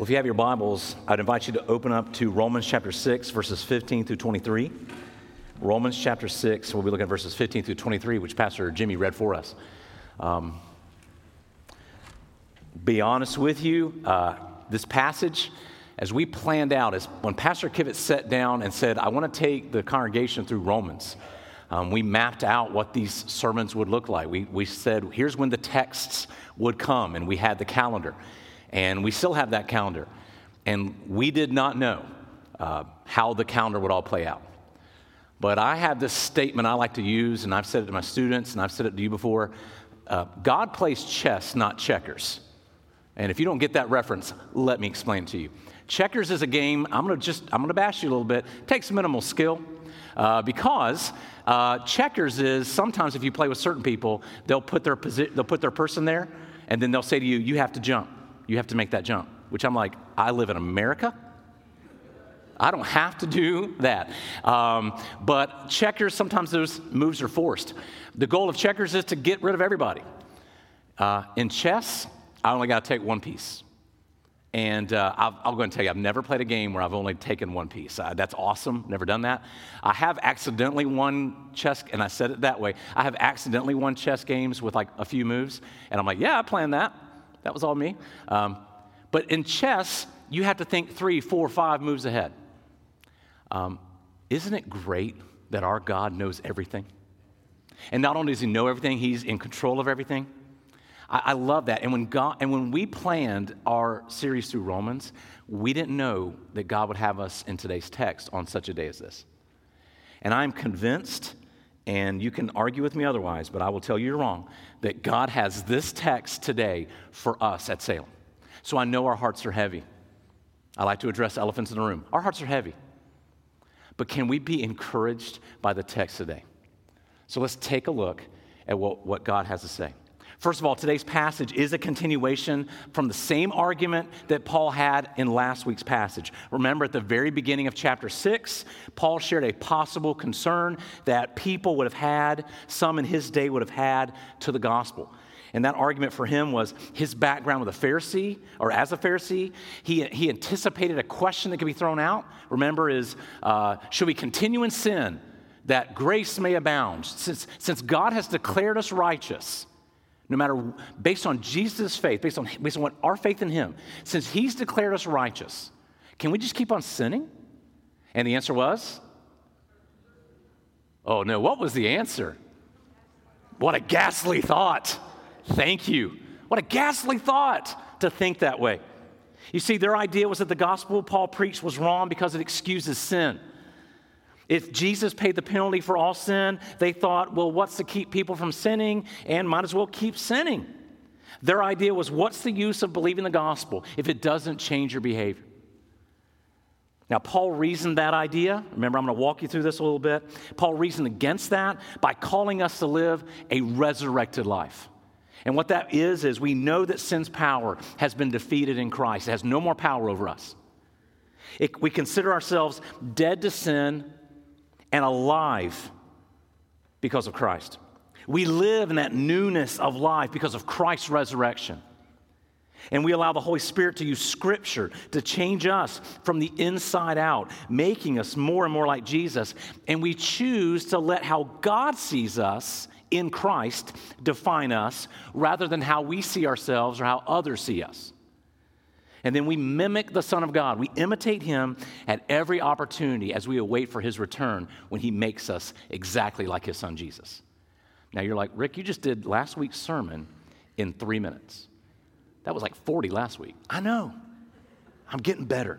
Well, if you have your Bibles, I'd invite you to open up to Romans chapter 6, verses 15 through 23. Romans chapter 6, we'll be looking at verses 15 through 23, which Pastor Jimmy read for us. Um, be honest with you, uh, this passage, as we planned out, is when Pastor Kivett sat down and said, I want to take the congregation through Romans. Um, we mapped out what these sermons would look like. We, we said, here's when the texts would come, and we had the calendar. And we still have that calendar. And we did not know uh, how the calendar would all play out. But I have this statement I like to use, and I've said it to my students, and I've said it to you before. Uh, God plays chess, not checkers. And if you don't get that reference, let me explain to you. Checkers is a game, I'm gonna just, I'm gonna bash you a little bit. It takes minimal skill uh, because uh, checkers is sometimes if you play with certain people, they'll put, their posi- they'll put their person there and then they'll say to you, you have to jump. You have to make that jump. Which I'm like, I live in America. I don't have to do that. Um, but checkers, sometimes those moves are forced. The goal of checkers is to get rid of everybody. Uh, in chess, I only got to take one piece. And uh, I'll, I'll, go and tell you, I've never played a game where I've only taken one piece. Uh, that's awesome. Never done that. I have accidentally won chess, and I said it that way. I have accidentally won chess games with like a few moves, and I'm like, yeah, I planned that. That was all me. Um, but in chess, you have to think three, four, five moves ahead. Um, isn't it great that our God knows everything? And not only does He know everything, He's in control of everything. I, I love that. And when, God, and when we planned our series through Romans, we didn't know that God would have us in today's text on such a day as this. And I'm convinced, and you can argue with me otherwise, but I will tell you you're wrong, that God has this text today for us at Salem. So I know our hearts are heavy. I like to address elephants in the room. Our hearts are heavy. But can we be encouraged by the text today? So let's take a look at what, what God has to say. First of all, today's passage is a continuation from the same argument that Paul had in last week's passage. Remember, at the very beginning of chapter 6, Paul shared a possible concern that people would have had, some in his day would have had, to the gospel. And that argument for him was his background with a Pharisee, or as a Pharisee. He, he anticipated a question that could be thrown out. Remember, is uh, should we continue in sin that grace may abound? Since, since God has declared us righteous, no matter based on Jesus' faith, based on, based on what our faith in Him, since He's declared us righteous, can we just keep on sinning? And the answer was, oh no, what was the answer? What a ghastly thought. Thank you. What a ghastly thought to think that way. You see, their idea was that the gospel Paul preached was wrong because it excuses sin. If Jesus paid the penalty for all sin, they thought, well, what's to keep people from sinning? And might as well keep sinning. Their idea was, what's the use of believing the gospel if it doesn't change your behavior? Now, Paul reasoned that idea. Remember, I'm going to walk you through this a little bit. Paul reasoned against that by calling us to live a resurrected life. And what that is, is we know that sin's power has been defeated in Christ, it has no more power over us. It, we consider ourselves dead to sin and alive because of Christ. We live in that newness of life because of Christ's resurrection. And we allow the Holy Spirit to use Scripture to change us from the inside out, making us more and more like Jesus. And we choose to let how God sees us in Christ define us rather than how we see ourselves or how others see us. And then we mimic the Son of God. We imitate him at every opportunity as we await for his return when he makes us exactly like his son Jesus. Now you're like, Rick, you just did last week's sermon in three minutes. That was like 40 last week. I know. I'm getting better.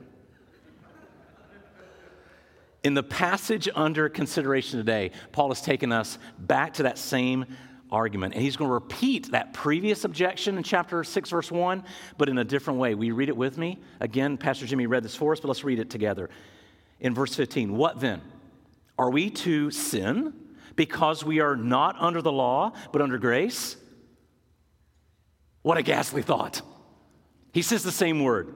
In the passage under consideration today, Paul has taken us back to that same argument. And he's going to repeat that previous objection in chapter 6, verse 1, but in a different way. We read it with me? Again, Pastor Jimmy read this for us, but let's read it together. In verse 15, what then? Are we to sin because we are not under the law, but under grace? What a ghastly thought. He says the same word.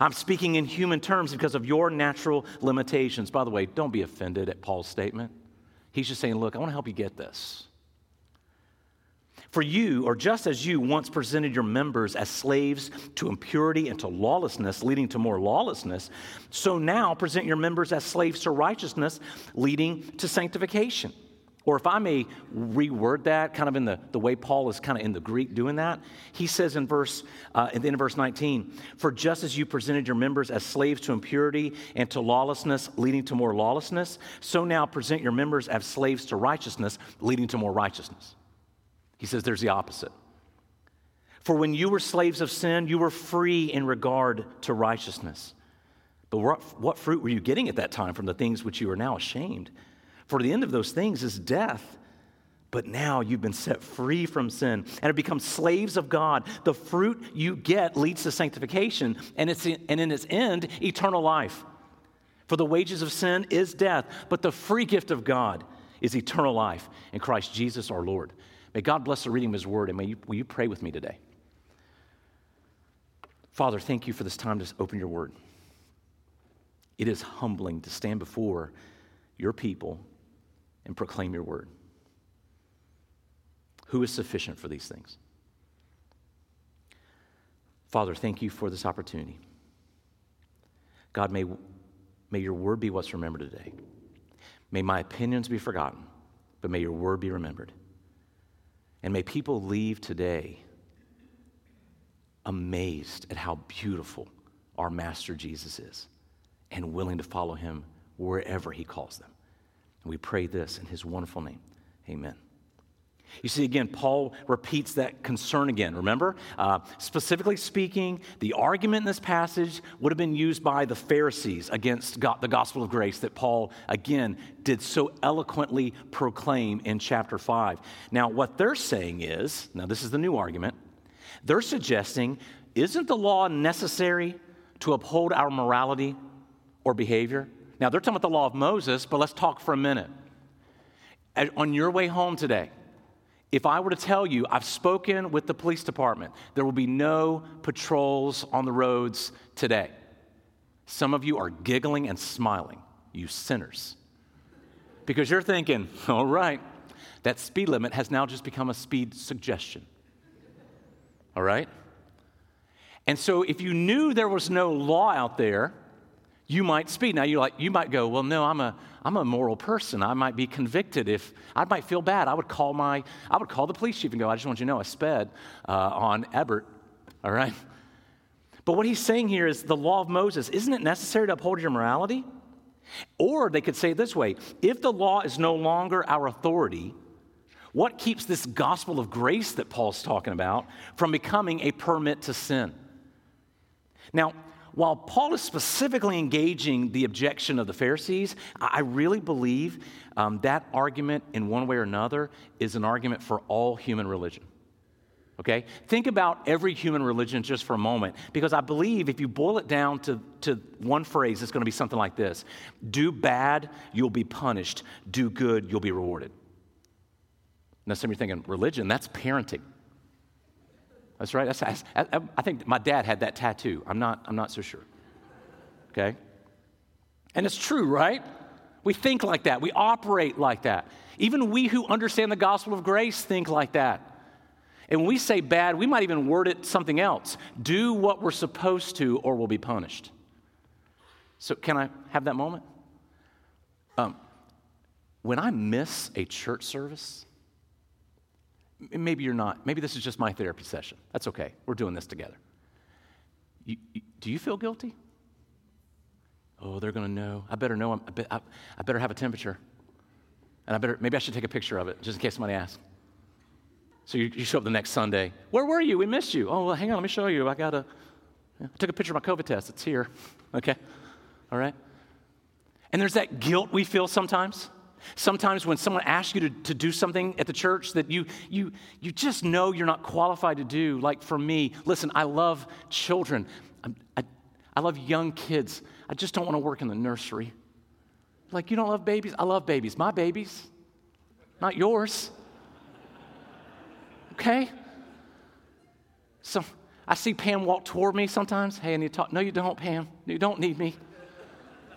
I'm speaking in human terms because of your natural limitations. By the way, don't be offended at Paul's statement. He's just saying, look, I want to help you get this. For you, or just as you once presented your members as slaves to impurity and to lawlessness, leading to more lawlessness, so now present your members as slaves to righteousness, leading to sanctification. Or if I may reword that, kind of in the, the way Paul is kind of in the Greek doing that, he says in verse, uh, in the end of verse 19, For just as you presented your members as slaves to impurity and to lawlessness, leading to more lawlessness, so now present your members as slaves to righteousness, leading to more righteousness. He says there's the opposite. For when you were slaves of sin, you were free in regard to righteousness. But what, what fruit were you getting at that time from the things which you are now ashamed? For the end of those things is death. But now you've been set free from sin and have become slaves of God. The fruit you get leads to sanctification, and, it's in, and in its end, eternal life. For the wages of sin is death, but the free gift of God is eternal life in Christ Jesus our Lord. May God bless the reading of His word, and may you, will you pray with me today? Father, thank you for this time to open your word. It is humbling to stand before your people and proclaim your word. Who is sufficient for these things? Father, thank you for this opportunity. God, may, may your word be what's remembered today. May my opinions be forgotten, but may your word be remembered. And may people leave today amazed at how beautiful our Master Jesus is and willing to follow him wherever he calls them. And we pray this in his wonderful name. Amen. You see, again, Paul repeats that concern again. Remember? Uh, specifically speaking, the argument in this passage would have been used by the Pharisees against God, the gospel of grace that Paul, again, did so eloquently proclaim in chapter 5. Now, what they're saying is now, this is the new argument. They're suggesting, isn't the law necessary to uphold our morality or behavior? Now, they're talking about the law of Moses, but let's talk for a minute. On your way home today, if I were to tell you I've spoken with the police department, there will be no patrols on the roads today. Some of you are giggling and smiling, you sinners. Because you're thinking, all right, that speed limit has now just become a speed suggestion. All right? And so if you knew there was no law out there, you might speed. Now you like you might go, well, no, I'm a I'm a moral person. I might be convicted if I might feel bad. I would call my I would call the police chief and go, I just want you to know I sped uh, on Ebert. All right. But what he's saying here is the law of Moses. Isn't it necessary to uphold your morality? Or they could say it this way if the law is no longer our authority, what keeps this gospel of grace that Paul's talking about from becoming a permit to sin? Now, while Paul is specifically engaging the objection of the Pharisees, I really believe um, that argument, in one way or another, is an argument for all human religion. Okay? Think about every human religion just for a moment, because I believe if you boil it down to, to one phrase, it's going to be something like this Do bad, you'll be punished. Do good, you'll be rewarded. Now, some of you are thinking, religion, that's parenting. That's right. That's, I, I think my dad had that tattoo. I'm not, I'm not so sure. Okay? And it's true, right? We think like that. We operate like that. Even we who understand the gospel of grace think like that. And when we say bad, we might even word it something else. Do what we're supposed to, or we'll be punished. So, can I have that moment? Um, when I miss a church service, Maybe you're not. Maybe this is just my therapy session. That's okay. We're doing this together. You, you, do you feel guilty? Oh, they're going to know. I better know. I, be, I, I better have a temperature. And I better, maybe I should take a picture of it just in case somebody asks. So you, you show up the next Sunday. Where were you? We missed you. Oh, well, hang on. Let me show you. I got a, I took a picture of my COVID test. It's here. Okay. All right. And there's that guilt we feel sometimes. Sometimes when someone asks you to, to do something at the church that you, you, you just know you're not qualified to do, like for me, listen, I love children. I, I love young kids. I just don't want to work in the nursery. Like, you don't love babies? I love babies. My babies, not yours. Okay? So I see Pam walk toward me sometimes. Hey, I need to talk. No, you don't, Pam. You don't need me.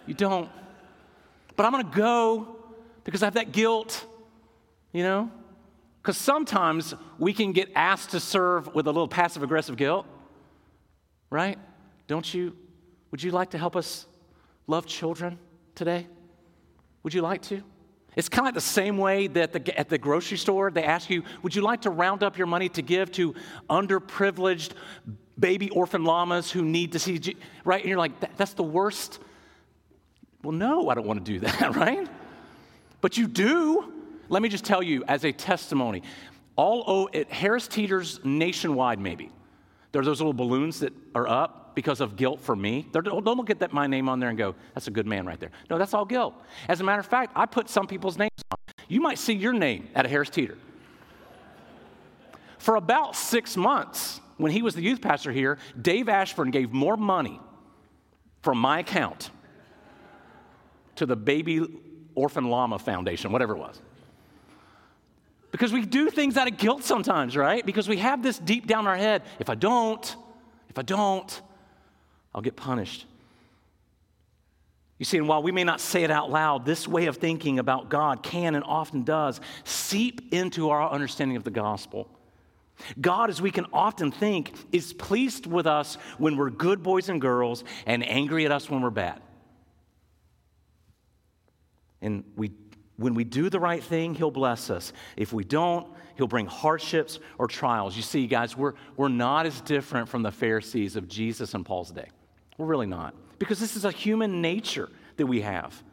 You don't. But I'm going to go because I have that guilt, you know? Because sometimes we can get asked to serve with a little passive aggressive guilt, right? Don't you? Would you like to help us love children today? Would you like to? It's kind of like the same way that the, at the grocery store they ask you, Would you like to round up your money to give to underprivileged baby orphan llamas who need to see, right? And you're like, That's the worst. Well, no, I don't want to do that, right? But you do. Let me just tell you as a testimony. All at Harris Teeter's nationwide, maybe, there are those little balloons that are up because of guilt for me. They're, Don't look at that, my name on there and go, that's a good man right there. No, that's all guilt. As a matter of fact, I put some people's names on. You might see your name at a Harris Teeter. For about six months, when he was the youth pastor here, Dave Ashburn gave more money from my account to the baby Orphan Llama Foundation, whatever it was. Because we do things out of guilt sometimes, right? Because we have this deep down in our head if I don't, if I don't, I'll get punished. You see, and while we may not say it out loud, this way of thinking about God can and often does seep into our understanding of the gospel. God, as we can often think, is pleased with us when we're good boys and girls and angry at us when we're bad. And we, when we do the right thing, He'll bless us. If we don't, He'll bring hardships or trials. You see, guys, we're, we're not as different from the Pharisees of Jesus and Paul's day. We're really not. Because this is a human nature that we have.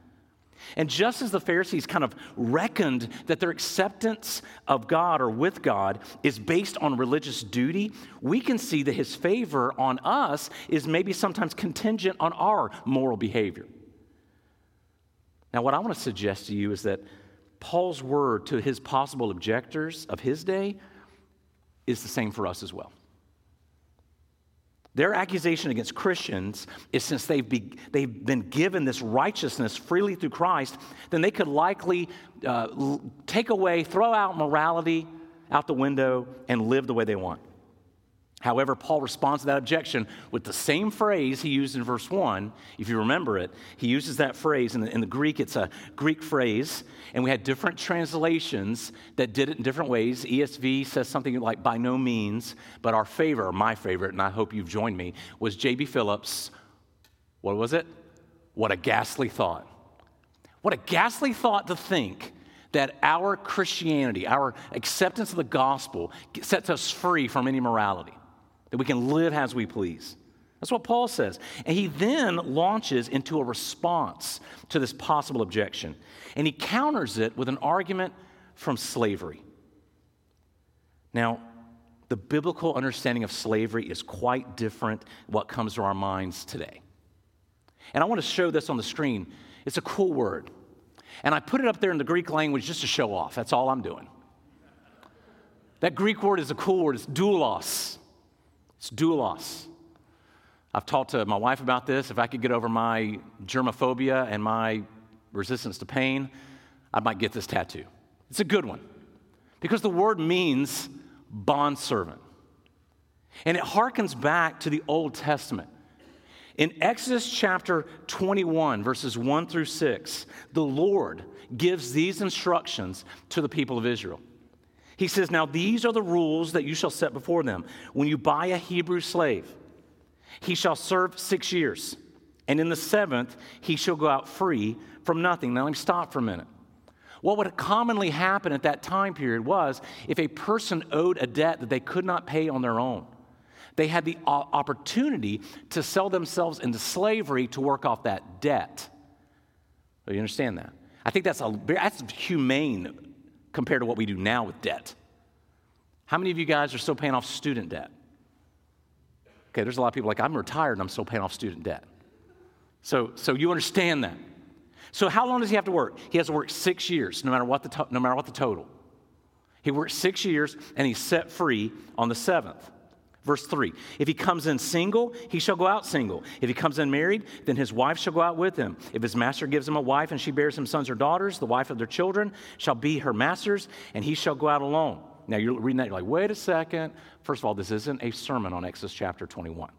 And just as the Pharisees kind of reckoned that their acceptance of God or with God is based on religious duty, we can see that his favor on us is maybe sometimes contingent on our moral behavior. Now, what I want to suggest to you is that Paul's word to his possible objectors of his day is the same for us as well. Their accusation against Christians is since they've, be, they've been given this righteousness freely through Christ, then they could likely uh, take away, throw out morality out the window, and live the way they want. However, Paul responds to that objection with the same phrase he used in verse 1. If you remember it, he uses that phrase. In the, in the, Greek, it's a Greek phrase, and we had different translations that did it in different ways. ESV says something like by no means, but our favorite, my favorite, and I hope you've joined me, was J.B. Phillips. What was it? What a ghastly thought. What a ghastly thought to think that our Christianity, our acceptance of the gospel, sets us free from any morality that we can live as we please. That's what Paul says. And he then launches into a response to this possible objection. And he counters it with an argument from slavery. Now, the biblical understanding of slavery is quite different what comes to our minds today. And I want to show this on the screen. It's a cool word. And I put it up there in the Greek language just to show off. That's all I'm doing. That Greek word is a cool word. It's doulos. It's doulos. I've talked to my wife about this. If I could get over my germophobia and my resistance to pain, I might get this tattoo. It's a good one because the word means bondservant. And it harkens back to the Old Testament. In Exodus chapter 21, verses 1 through 6, the Lord gives these instructions to the people of Israel. He says, Now these are the rules that you shall set before them. When you buy a Hebrew slave, he shall serve six years, and in the seventh, he shall go out free from nothing. Now let me stop for a minute. What would commonly happen at that time period was if a person owed a debt that they could not pay on their own, they had the opportunity to sell themselves into slavery to work off that debt. Do you understand that? I think that's a that's humane compared to what we do now with debt. How many of you guys are still paying off student debt? Okay, there's a lot of people like, I'm retired and I'm still paying off student debt. So, so you understand that. So, how long does he have to work? He has to work six years, no matter what the, to- no matter what the total. He works six years and he's set free on the seventh. Verse 3 If he comes in single, he shall go out single. If he comes in married, then his wife shall go out with him. If his master gives him a wife and she bears him sons or daughters, the wife of their children shall be her master's, and he shall go out alone. Now you're reading that, you're like, wait a second. First of all, this isn't a sermon on Exodus chapter 21.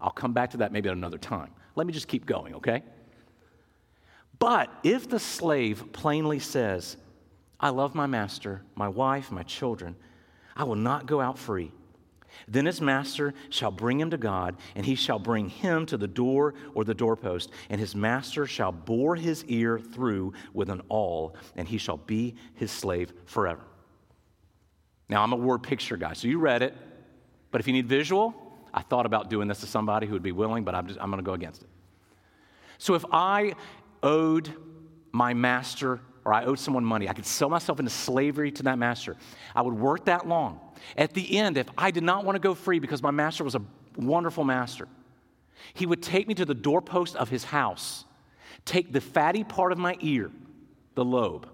I'll come back to that maybe at another time. Let me just keep going, okay? But if the slave plainly says, I love my master, my wife, my children, I will not go out free. Then his master shall bring him to God, and he shall bring him to the door or the doorpost, and his master shall bore his ear through with an awl, and he shall be his slave forever. Now, I'm a word picture guy, so you read it, but if you need visual, I thought about doing this to somebody who would be willing, but I'm, I'm going to go against it. So if I owed my master or I owed someone money, I could sell myself into slavery to that master. I would work that long. At the end, if I did not want to go free because my master was a wonderful master, he would take me to the doorpost of his house, take the fatty part of my ear, the lobe,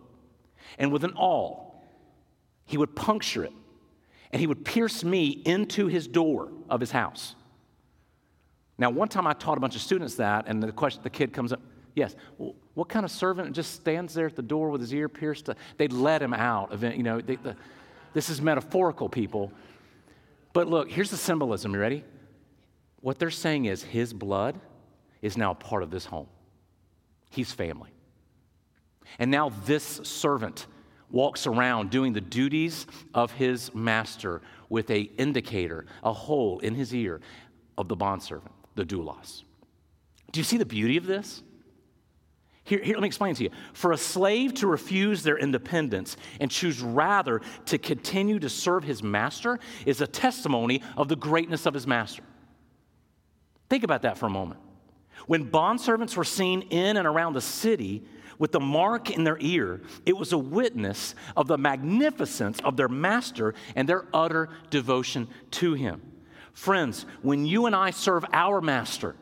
and with an awl, he would puncture it, and he would pierce me into his door of his house. Now, one time I taught a bunch of students that, and the question, the kid comes up, Yes. Well, what kind of servant just stands there at the door with his ear pierced? They'd let him out. You know, they, the, this is metaphorical, people. But look, here's the symbolism. You ready? What they're saying is his blood is now part of this home. He's family. And now this servant walks around doing the duties of his master with a indicator, a hole in his ear of the bondservant, the doulos. Do you see the beauty of this? Here, here, let me explain to you. For a slave to refuse their independence and choose rather to continue to serve his master is a testimony of the greatness of his master. Think about that for a moment. When bondservants were seen in and around the city with the mark in their ear, it was a witness of the magnificence of their master and their utter devotion to him. Friends, when you and I serve our master,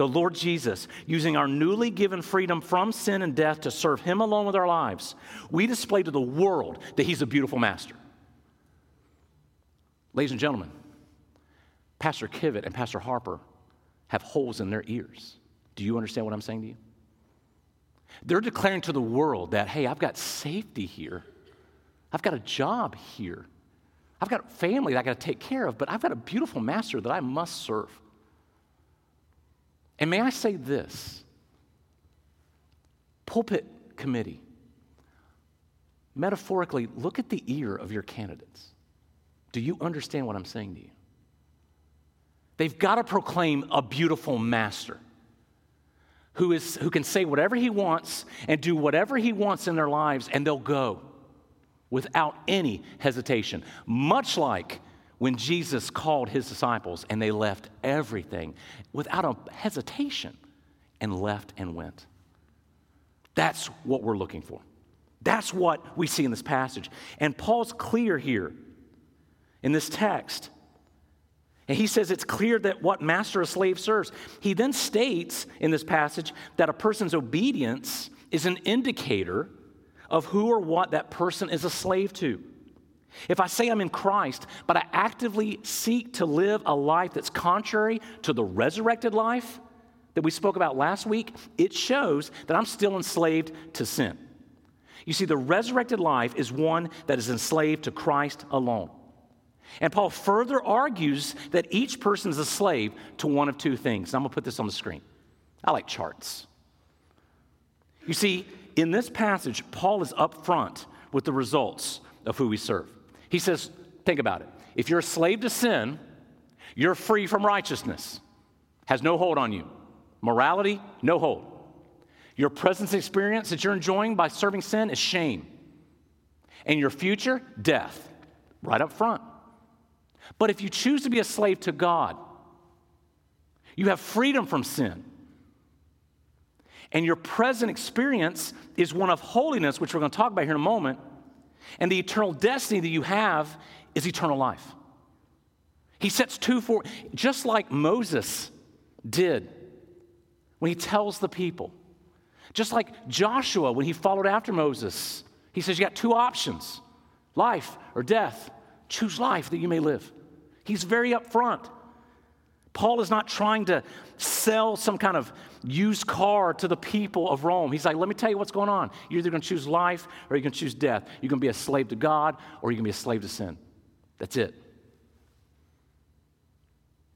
the Lord Jesus, using our newly given freedom from sin and death to serve Him alone with our lives, we display to the world that He's a beautiful master. Ladies and gentlemen, Pastor Kivett and Pastor Harper have holes in their ears. Do you understand what I'm saying to you? They're declaring to the world that, hey, I've got safety here, I've got a job here, I've got family that I got to take care of, but I've got a beautiful master that I must serve. And may I say this pulpit committee, metaphorically, look at the ear of your candidates. Do you understand what I'm saying to you? They've got to proclaim a beautiful master who, is, who can say whatever he wants and do whatever he wants in their lives, and they'll go without any hesitation. Much like when Jesus called his disciples and they left everything without a hesitation and left and went. That's what we're looking for. That's what we see in this passage. And Paul's clear here in this text. And he says it's clear that what master a slave serves. He then states in this passage that a person's obedience is an indicator of who or what that person is a slave to. If I say I'm in Christ, but I actively seek to live a life that's contrary to the resurrected life that we spoke about last week, it shows that I'm still enslaved to sin. You see, the resurrected life is one that is enslaved to Christ alone. And Paul further argues that each person is a slave to one of two things. I'm going to put this on the screen. I like charts. You see, in this passage, Paul is upfront with the results of who we serve. He says, think about it. If you're a slave to sin, you're free from righteousness, has no hold on you. Morality, no hold. Your present experience that you're enjoying by serving sin is shame. And your future, death, right up front. But if you choose to be a slave to God, you have freedom from sin. And your present experience is one of holiness, which we're going to talk about here in a moment. And the eternal destiny that you have is eternal life. He sets two for, just like Moses did when he tells the people Just like Joshua, when he followed after Moses, he says, You got two options life or death. Choose life that you may live. He's very upfront. Paul is not trying to sell some kind of used car to the people of Rome. He's like, let me tell you what's going on. You're either going to choose life or you're going to choose death. You're going to be a slave to God or you're going to be a slave to sin. That's it.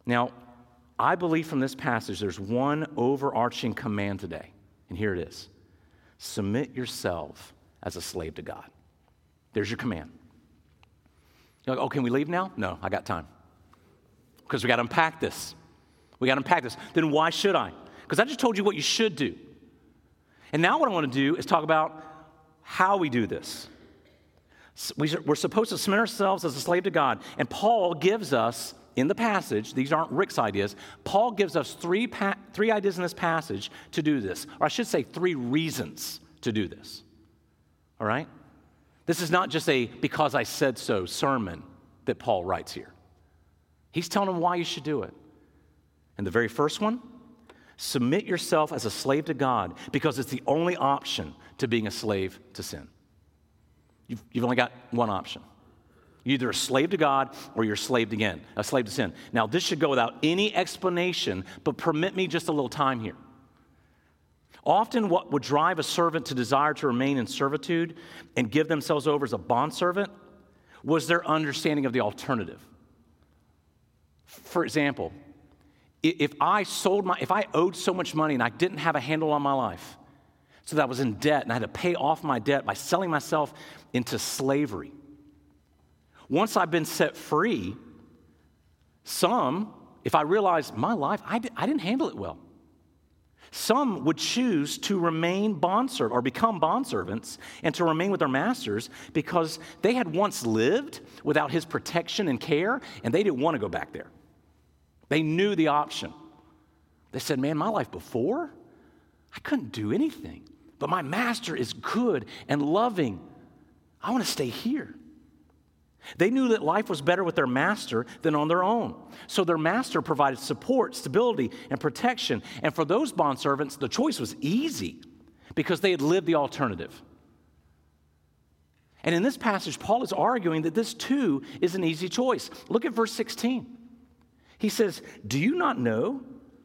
Now, I believe from this passage there's one overarching command today, and here it is submit yourself as a slave to God. There's your command. You're like, oh, can we leave now? No, I got time. Because we got to unpack this. We got to unpack this. Then why should I? Because I just told you what you should do. And now what I want to do is talk about how we do this. We're supposed to submit ourselves as a slave to God. And Paul gives us, in the passage, these aren't Rick's ideas, Paul gives us three, pa- three ideas in this passage to do this. Or I should say, three reasons to do this. All right? This is not just a because I said so sermon that Paul writes here. He's telling them why you should do it. And the very first one submit yourself as a slave to God because it's the only option to being a slave to sin. You've, you've only got one option. You're either a slave to God or you're a slave again, a slave to sin. Now, this should go without any explanation, but permit me just a little time here. Often, what would drive a servant to desire to remain in servitude and give themselves over as a bondservant was their understanding of the alternative. For example, if I sold my, if I owed so much money and I didn't have a handle on my life, so that I was in debt and I had to pay off my debt by selling myself into slavery. Once I've been set free, some, if I realized my life, I, did, I didn't handle it well. Some would choose to remain bondservants or become bondservants and to remain with their masters because they had once lived without his protection and care and they didn't want to go back there. They knew the option. They said, Man, my life before, I couldn't do anything, but my master is good and loving. I want to stay here. They knew that life was better with their master than on their own. So their master provided support, stability, and protection. And for those bondservants, the choice was easy because they had lived the alternative. And in this passage, Paul is arguing that this too is an easy choice. Look at verse 16. He says, Do you not know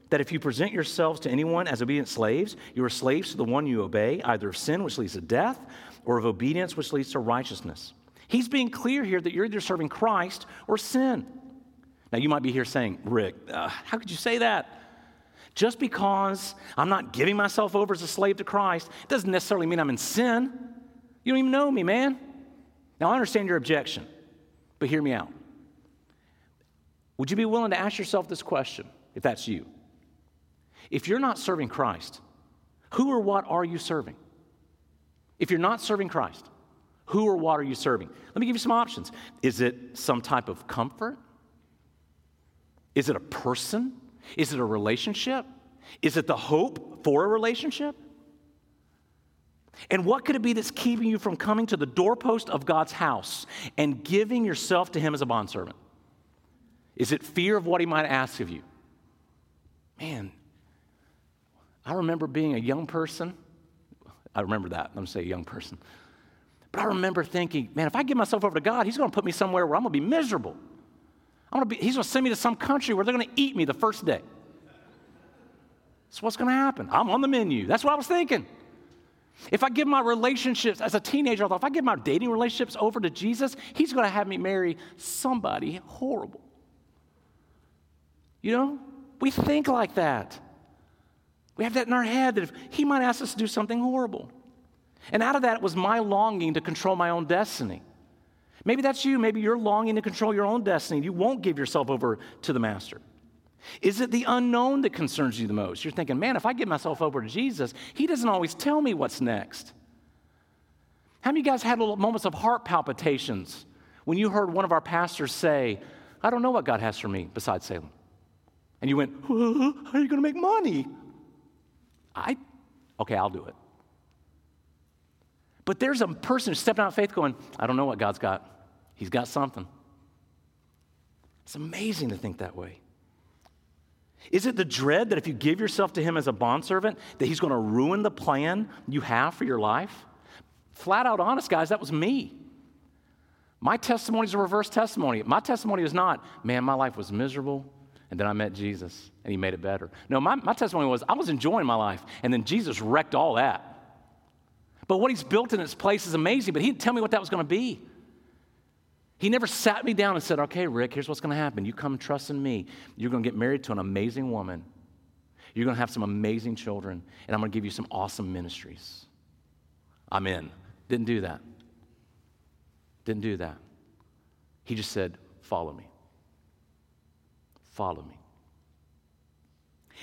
that if you present yourselves to anyone as obedient slaves, you are slaves to the one you obey, either of sin, which leads to death, or of obedience, which leads to righteousness? He's being clear here that you're either serving Christ or sin. Now, you might be here saying, Rick, uh, how could you say that? Just because I'm not giving myself over as a slave to Christ doesn't necessarily mean I'm in sin. You don't even know me, man. Now, I understand your objection, but hear me out. Would you be willing to ask yourself this question, if that's you? If you're not serving Christ, who or what are you serving? If you're not serving Christ, who or what are you serving? Let me give you some options. Is it some type of comfort? Is it a person? Is it a relationship? Is it the hope for a relationship? And what could it be that's keeping you from coming to the doorpost of God's house and giving yourself to Him as a bondservant? Is it fear of what He might ask of you? Man, I remember being a young person. I remember that. Going to say young person. But I remember thinking, man, if I give myself over to God, He's going to put me somewhere where I'm going to be miserable. I'm going to be, he's going to send me to some country where they're going to eat me the first day. That's what's going to happen. I'm on the menu. That's what I was thinking. If I give my relationships as a teenager, I thought if I give my dating relationships over to Jesus, He's going to have me marry somebody horrible. You know, we think like that. We have that in our head that if He might ask us to do something horrible. And out of that was my longing to control my own destiny. Maybe that's you. Maybe you're longing to control your own destiny. You won't give yourself over to the master. Is it the unknown that concerns you the most? You're thinking, man, if I give myself over to Jesus, he doesn't always tell me what's next. How many of you guys had little moments of heart palpitations when you heard one of our pastors say, I don't know what God has for me besides Salem? And you went, How are you going to make money? I, okay, I'll do it. But there's a person who's stepping out of faith going, I don't know what God's got. He's got something. It's amazing to think that way. Is it the dread that if you give yourself to him as a bondservant, that he's going to ruin the plan you have for your life? Flat out honest, guys, that was me. My testimony is a reverse testimony. My testimony is not, man, my life was miserable, and then I met Jesus, and he made it better. No, my, my testimony was, I was enjoying my life, and then Jesus wrecked all that. But what he's built in its place is amazing, but he didn't tell me what that was going to be. He never sat me down and said, Okay, Rick, here's what's going to happen. You come trust in me. You're going to get married to an amazing woman. You're going to have some amazing children, and I'm going to give you some awesome ministries. I'm in. Didn't do that. Didn't do that. He just said, Follow me. Follow me.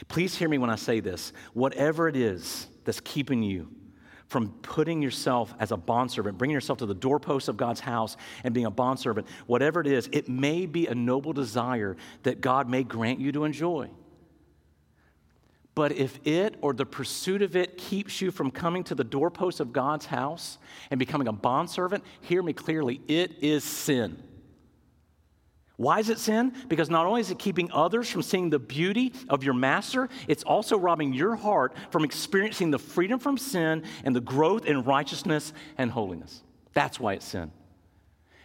Please hear me when I say this. Whatever it is that's keeping you from putting yourself as a bondservant, bringing yourself to the doorpost of God's house and being a bondservant, whatever it is, it may be a noble desire that God may grant you to enjoy. But if it or the pursuit of it keeps you from coming to the doorpost of God's house and becoming a bondservant, hear me clearly, it is sin. Why is it sin? Because not only is it keeping others from seeing the beauty of your master, it's also robbing your heart from experiencing the freedom from sin and the growth in righteousness and holiness. That's why it's sin.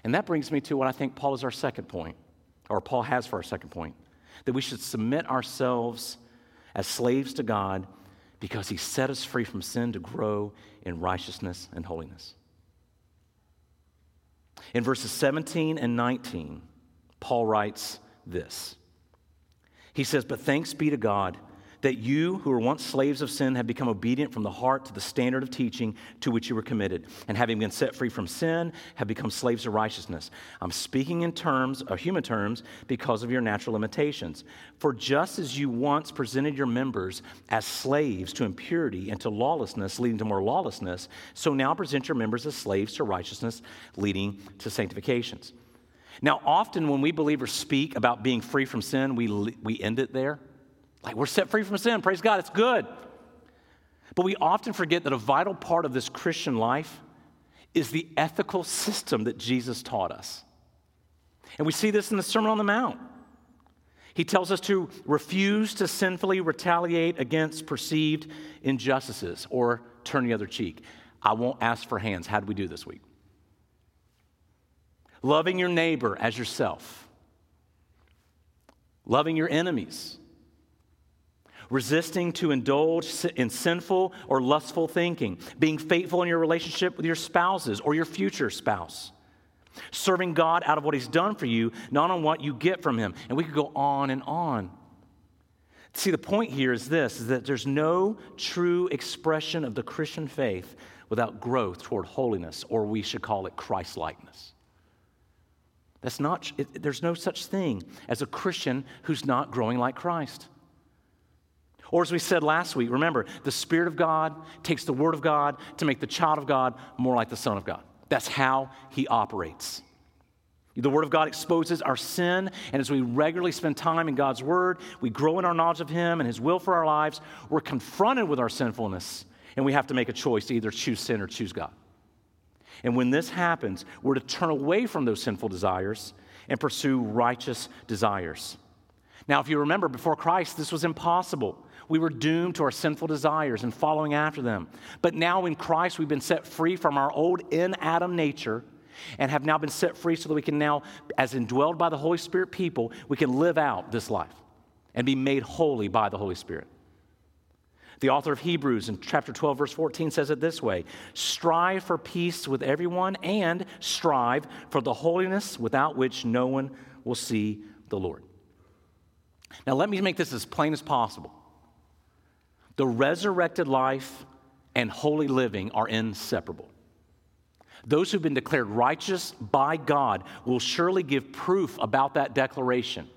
And that brings me to what I think Paul is our second point, or Paul has for our second point that we should submit ourselves as slaves to God because he set us free from sin to grow in righteousness and holiness. In verses 17 and 19, Paul writes this. He says, But thanks be to God that you, who were once slaves of sin, have become obedient from the heart to the standard of teaching to which you were committed, and having been set free from sin, have become slaves of righteousness. I'm speaking in terms, of human terms, because of your natural limitations. For just as you once presented your members as slaves to impurity and to lawlessness, leading to more lawlessness, so now present your members as slaves to righteousness, leading to sanctifications. Now, often when we believers speak about being free from sin, we, we end it there. Like, we're set free from sin. Praise God, it's good. But we often forget that a vital part of this Christian life is the ethical system that Jesus taught us. And we see this in the Sermon on the Mount. He tells us to refuse to sinfully retaliate against perceived injustices or turn the other cheek. I won't ask for hands. How did we do this week? Loving your neighbor as yourself, loving your enemies resisting to indulge in sinful or lustful thinking, being faithful in your relationship with your spouses or your future spouse, serving God out of what He's done for you, not on what you get from Him. And we could go on and on. See, the point here is this is that there's no true expression of the Christian faith without growth toward holiness, or we should call it Christ likeness. That's not, it, there's no such thing as a Christian who's not growing like Christ. Or, as we said last week, remember, the Spirit of God takes the Word of God to make the child of God more like the Son of God. That's how He operates. The Word of God exposes our sin, and as we regularly spend time in God's Word, we grow in our knowledge of Him and His will for our lives. We're confronted with our sinfulness, and we have to make a choice to either choose sin or choose God. And when this happens, we're to turn away from those sinful desires and pursue righteous desires. Now, if you remember, before Christ, this was impossible we were doomed to our sinful desires and following after them. But now in Christ, we've been set free from our old in Adam nature and have now been set free so that we can now, as indwelled by the Holy Spirit people, we can live out this life and be made holy by the Holy Spirit. The author of Hebrews in chapter 12, verse 14 says it this way Strive for peace with everyone and strive for the holiness without which no one will see the Lord. Now, let me make this as plain as possible. The resurrected life and holy living are inseparable. Those who've been declared righteous by God will surely give proof about that declaration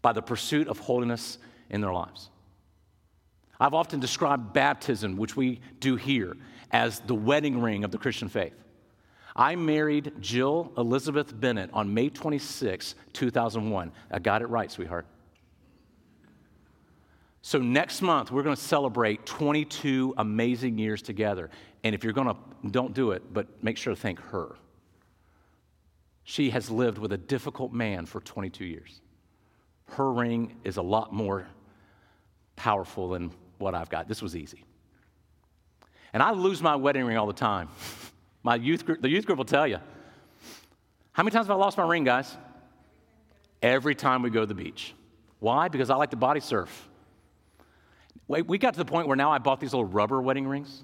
by the pursuit of holiness in their lives. I've often described baptism, which we do here, as the wedding ring of the Christian faith. I married Jill Elizabeth Bennett on May 26, 2001. I got it right, sweetheart. So, next month, we're going to celebrate 22 amazing years together. And if you're going to, don't do it, but make sure to thank her. She has lived with a difficult man for 22 years. Her ring is a lot more powerful than what I've got. This was easy. And I lose my wedding ring all the time. My youth group, the youth group will tell you. How many times have I lost my ring, guys? Every time we go to the beach. Why? Because I like to body surf. We got to the point where now I bought these little rubber wedding rings,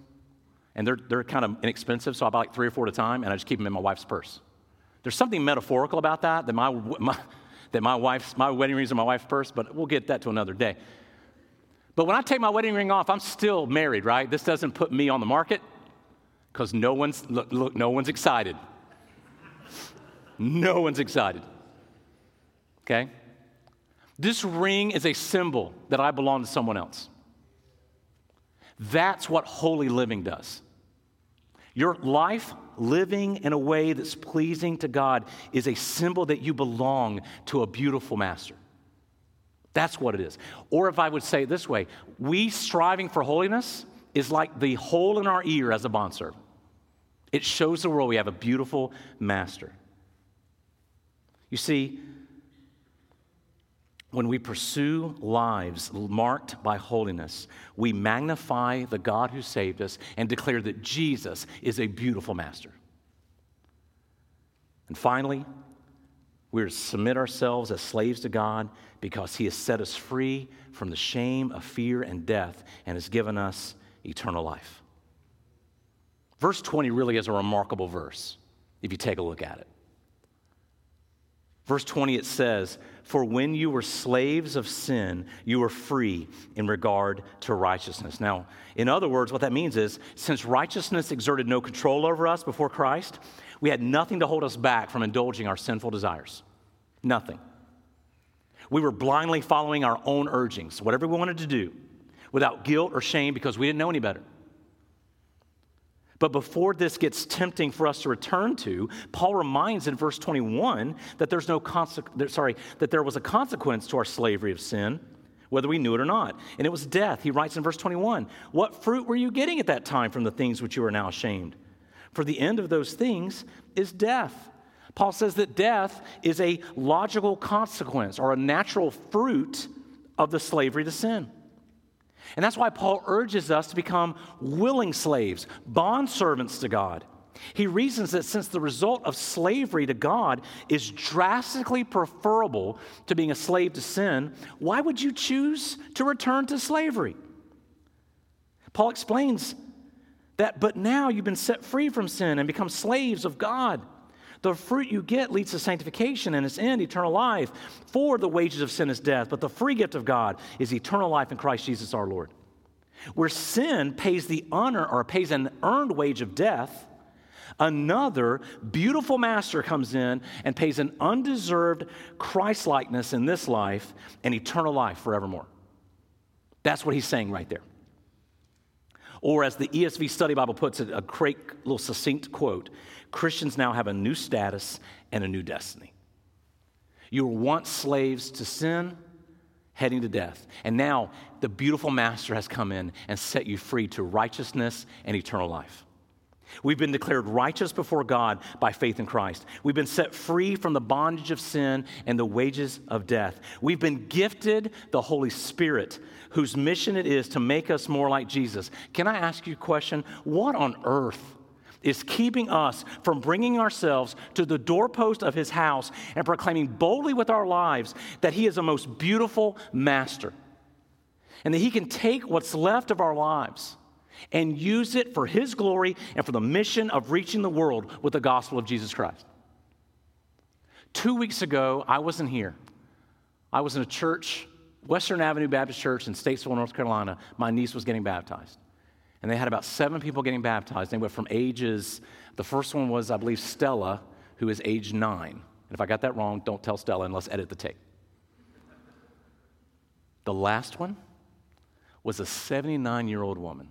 and they're, they're kind of inexpensive, so I buy like three or four at a time, and I just keep them in my wife's purse. There's something metaphorical about that, that my, my, that my wife's, my wedding rings are my wife's purse, but we'll get that to another day. But when I take my wedding ring off, I'm still married, right? This doesn't put me on the market because no one's, look, look, no one's excited. no one's excited. Okay? This ring is a symbol that I belong to someone else. That's what holy living does. Your life living in a way that's pleasing to God is a symbol that you belong to a beautiful master. That's what it is. Or if I would say it this way, we striving for holiness is like the hole in our ear as a bondservant. It shows the world we have a beautiful master. You see, when we pursue lives marked by holiness, we magnify the God who saved us and declare that Jesus is a beautiful master. And finally, we're to submit ourselves as slaves to God because He has set us free from the shame of fear and death and has given us eternal life. Verse 20 really is a remarkable verse if you take a look at it. Verse 20, it says, For when you were slaves of sin, you were free in regard to righteousness. Now, in other words, what that means is since righteousness exerted no control over us before Christ, we had nothing to hold us back from indulging our sinful desires. Nothing. We were blindly following our own urgings, whatever we wanted to do, without guilt or shame because we didn't know any better. But before this gets tempting for us to return to, Paul reminds in verse 21 that there's no sorry, that there was a consequence to our slavery of sin, whether we knew it or not. And it was death. He writes in verse 21, "What fruit were you getting at that time from the things which you are now ashamed? For the end of those things is death." Paul says that death is a logical consequence or a natural fruit of the slavery to sin. And that's why Paul urges us to become willing slaves, bondservants to God. He reasons that since the result of slavery to God is drastically preferable to being a slave to sin, why would you choose to return to slavery? Paul explains that, but now you've been set free from sin and become slaves of God. The fruit you get leads to sanctification and its end, eternal life. For the wages of sin is death, but the free gift of God is eternal life in Christ Jesus our Lord. Where sin pays the honor or pays an earned wage of death, another beautiful master comes in and pays an undeserved Christ likeness in this life and eternal life forevermore. That's what he's saying right there. Or, as the ESV Study Bible puts it, a great little succinct quote Christians now have a new status and a new destiny. You were once slaves to sin, heading to death. And now the beautiful Master has come in and set you free to righteousness and eternal life. We've been declared righteous before God by faith in Christ. We've been set free from the bondage of sin and the wages of death. We've been gifted the Holy Spirit, whose mission it is to make us more like Jesus. Can I ask you a question? What on earth is keeping us from bringing ourselves to the doorpost of his house and proclaiming boldly with our lives that he is a most beautiful master and that he can take what's left of our lives and use it for his glory and for the mission of reaching the world with the gospel of Jesus Christ. Two weeks ago, I wasn't here. I was in a church, Western Avenue Baptist Church in Statesville, North Carolina. My niece was getting baptized. And they had about seven people getting baptized. They went from ages, the first one was, I believe, Stella, who is age nine. And if I got that wrong, don't tell Stella and let's edit the tape. The last one was a 79 year old woman.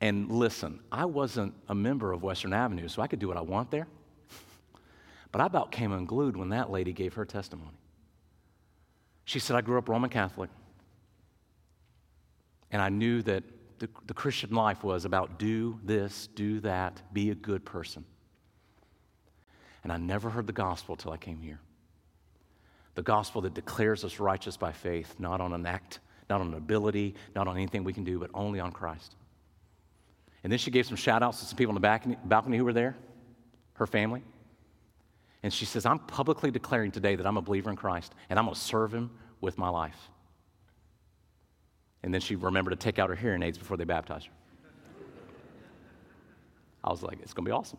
And listen, I wasn't a member of Western Avenue, so I could do what I want there. But I about came unglued when that lady gave her testimony. She said, I grew up Roman Catholic, and I knew that the, the Christian life was about do this, do that, be a good person. And I never heard the gospel till I came here. The gospel that declares us righteous by faith, not on an act, not on an ability, not on anything we can do, but only on Christ. And then she gave some shout outs to some people in the balcony who were there, her family. And she says, I'm publicly declaring today that I'm a believer in Christ and I'm going to serve him with my life. And then she remembered to take out her hearing aids before they baptized her. I was like, it's going to be awesome.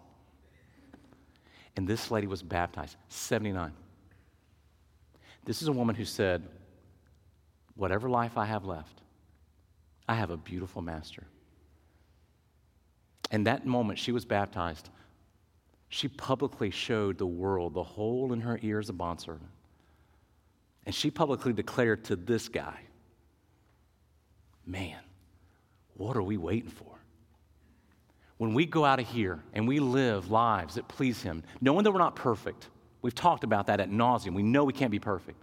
And this lady was baptized, 79. This is a woman who said, Whatever life I have left, I have a beautiful master. And that moment she was baptized, she publicly showed the world the hole in her ear as a bondservant. And she publicly declared to this guy, Man, what are we waiting for? When we go out of here and we live lives that please Him, knowing that we're not perfect, we've talked about that at nauseum. We know we can't be perfect.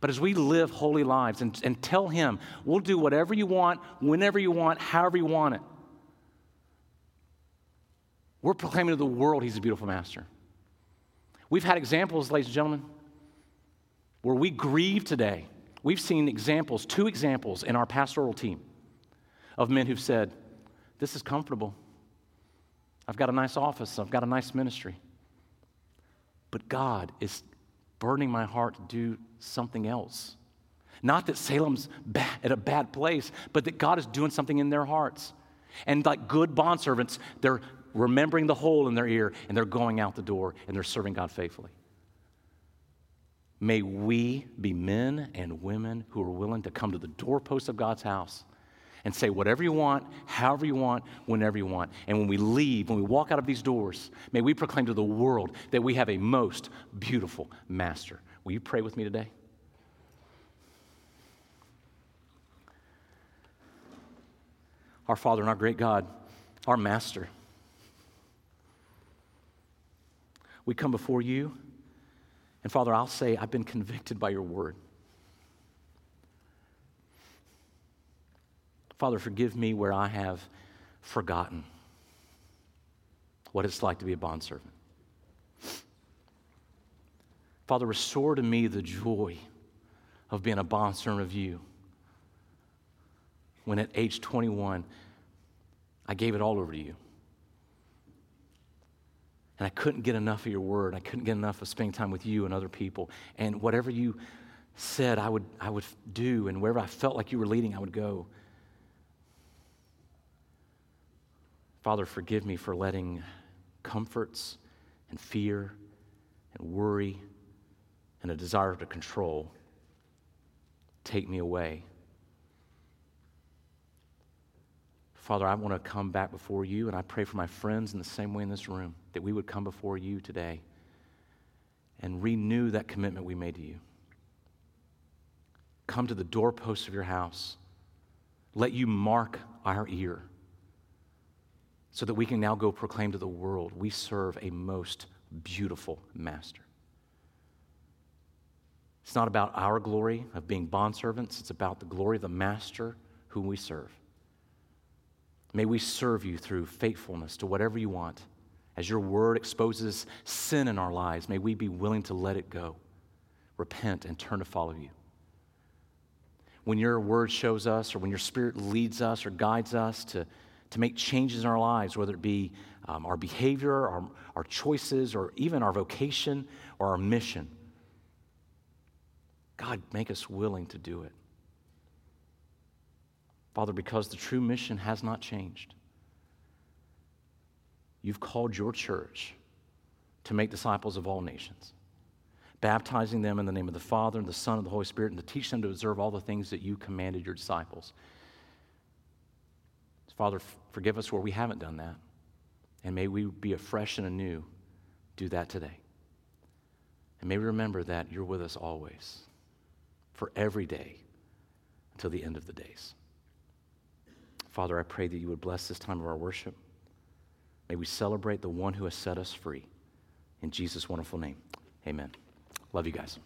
But as we live holy lives and, and tell Him, we'll do whatever you want, whenever you want, however you want it, we're proclaiming to the world He's a beautiful master. We've had examples, ladies and gentlemen, where we grieve today. We've seen examples, two examples in our pastoral team of men who've said, This is comfortable. I've got a nice office, I've got a nice ministry. But God is burning my heart to do something else. Not that Salem's at a bad place, but that God is doing something in their hearts. And like good bondservants, they're remembering the hole in their ear and they're going out the door and they're serving God faithfully. May we be men and women who are willing to come to the doorpost of God's house and say whatever you want, however you want, whenever you want. And when we leave, when we walk out of these doors, may we proclaim to the world that we have a most beautiful master. Will you pray with me today? Our Father and our great God, our Master, we come before you, and Father, I'll say, I've been convicted by your word. Father, forgive me where I have forgotten what it's like to be a bondservant. Father, restore to me the joy of being a bondservant of you. When at age 21, I gave it all over to you. And I couldn't get enough of your word. I couldn't get enough of spending time with you and other people. And whatever you said, I would, I would do. And wherever I felt like you were leading, I would go. Father, forgive me for letting comforts and fear and worry and a desire to control take me away. Father, I want to come back before you, and I pray for my friends in the same way in this room that we would come before you today and renew that commitment we made to you. Come to the doorposts of your house. Let you mark our ear so that we can now go proclaim to the world we serve a most beautiful master. It's not about our glory of being bondservants, it's about the glory of the master whom we serve. May we serve you through faithfulness to whatever you want. As your word exposes sin in our lives, may we be willing to let it go, repent, and turn to follow you. When your word shows us, or when your spirit leads us or guides us to to make changes in our lives, whether it be um, our behavior, our, our choices, or even our vocation or our mission. God, make us willing to do it. Father, because the true mission has not changed, you've called your church to make disciples of all nations, baptizing them in the name of the Father and the Son and the Holy Spirit, and to teach them to observe all the things that you commanded your disciples. Father, forgive us where we haven't done that. And may we be afresh and anew do that today. And may we remember that you're with us always, for every day, until the end of the days. Father, I pray that you would bless this time of our worship. May we celebrate the one who has set us free. In Jesus' wonderful name, amen. Love you guys.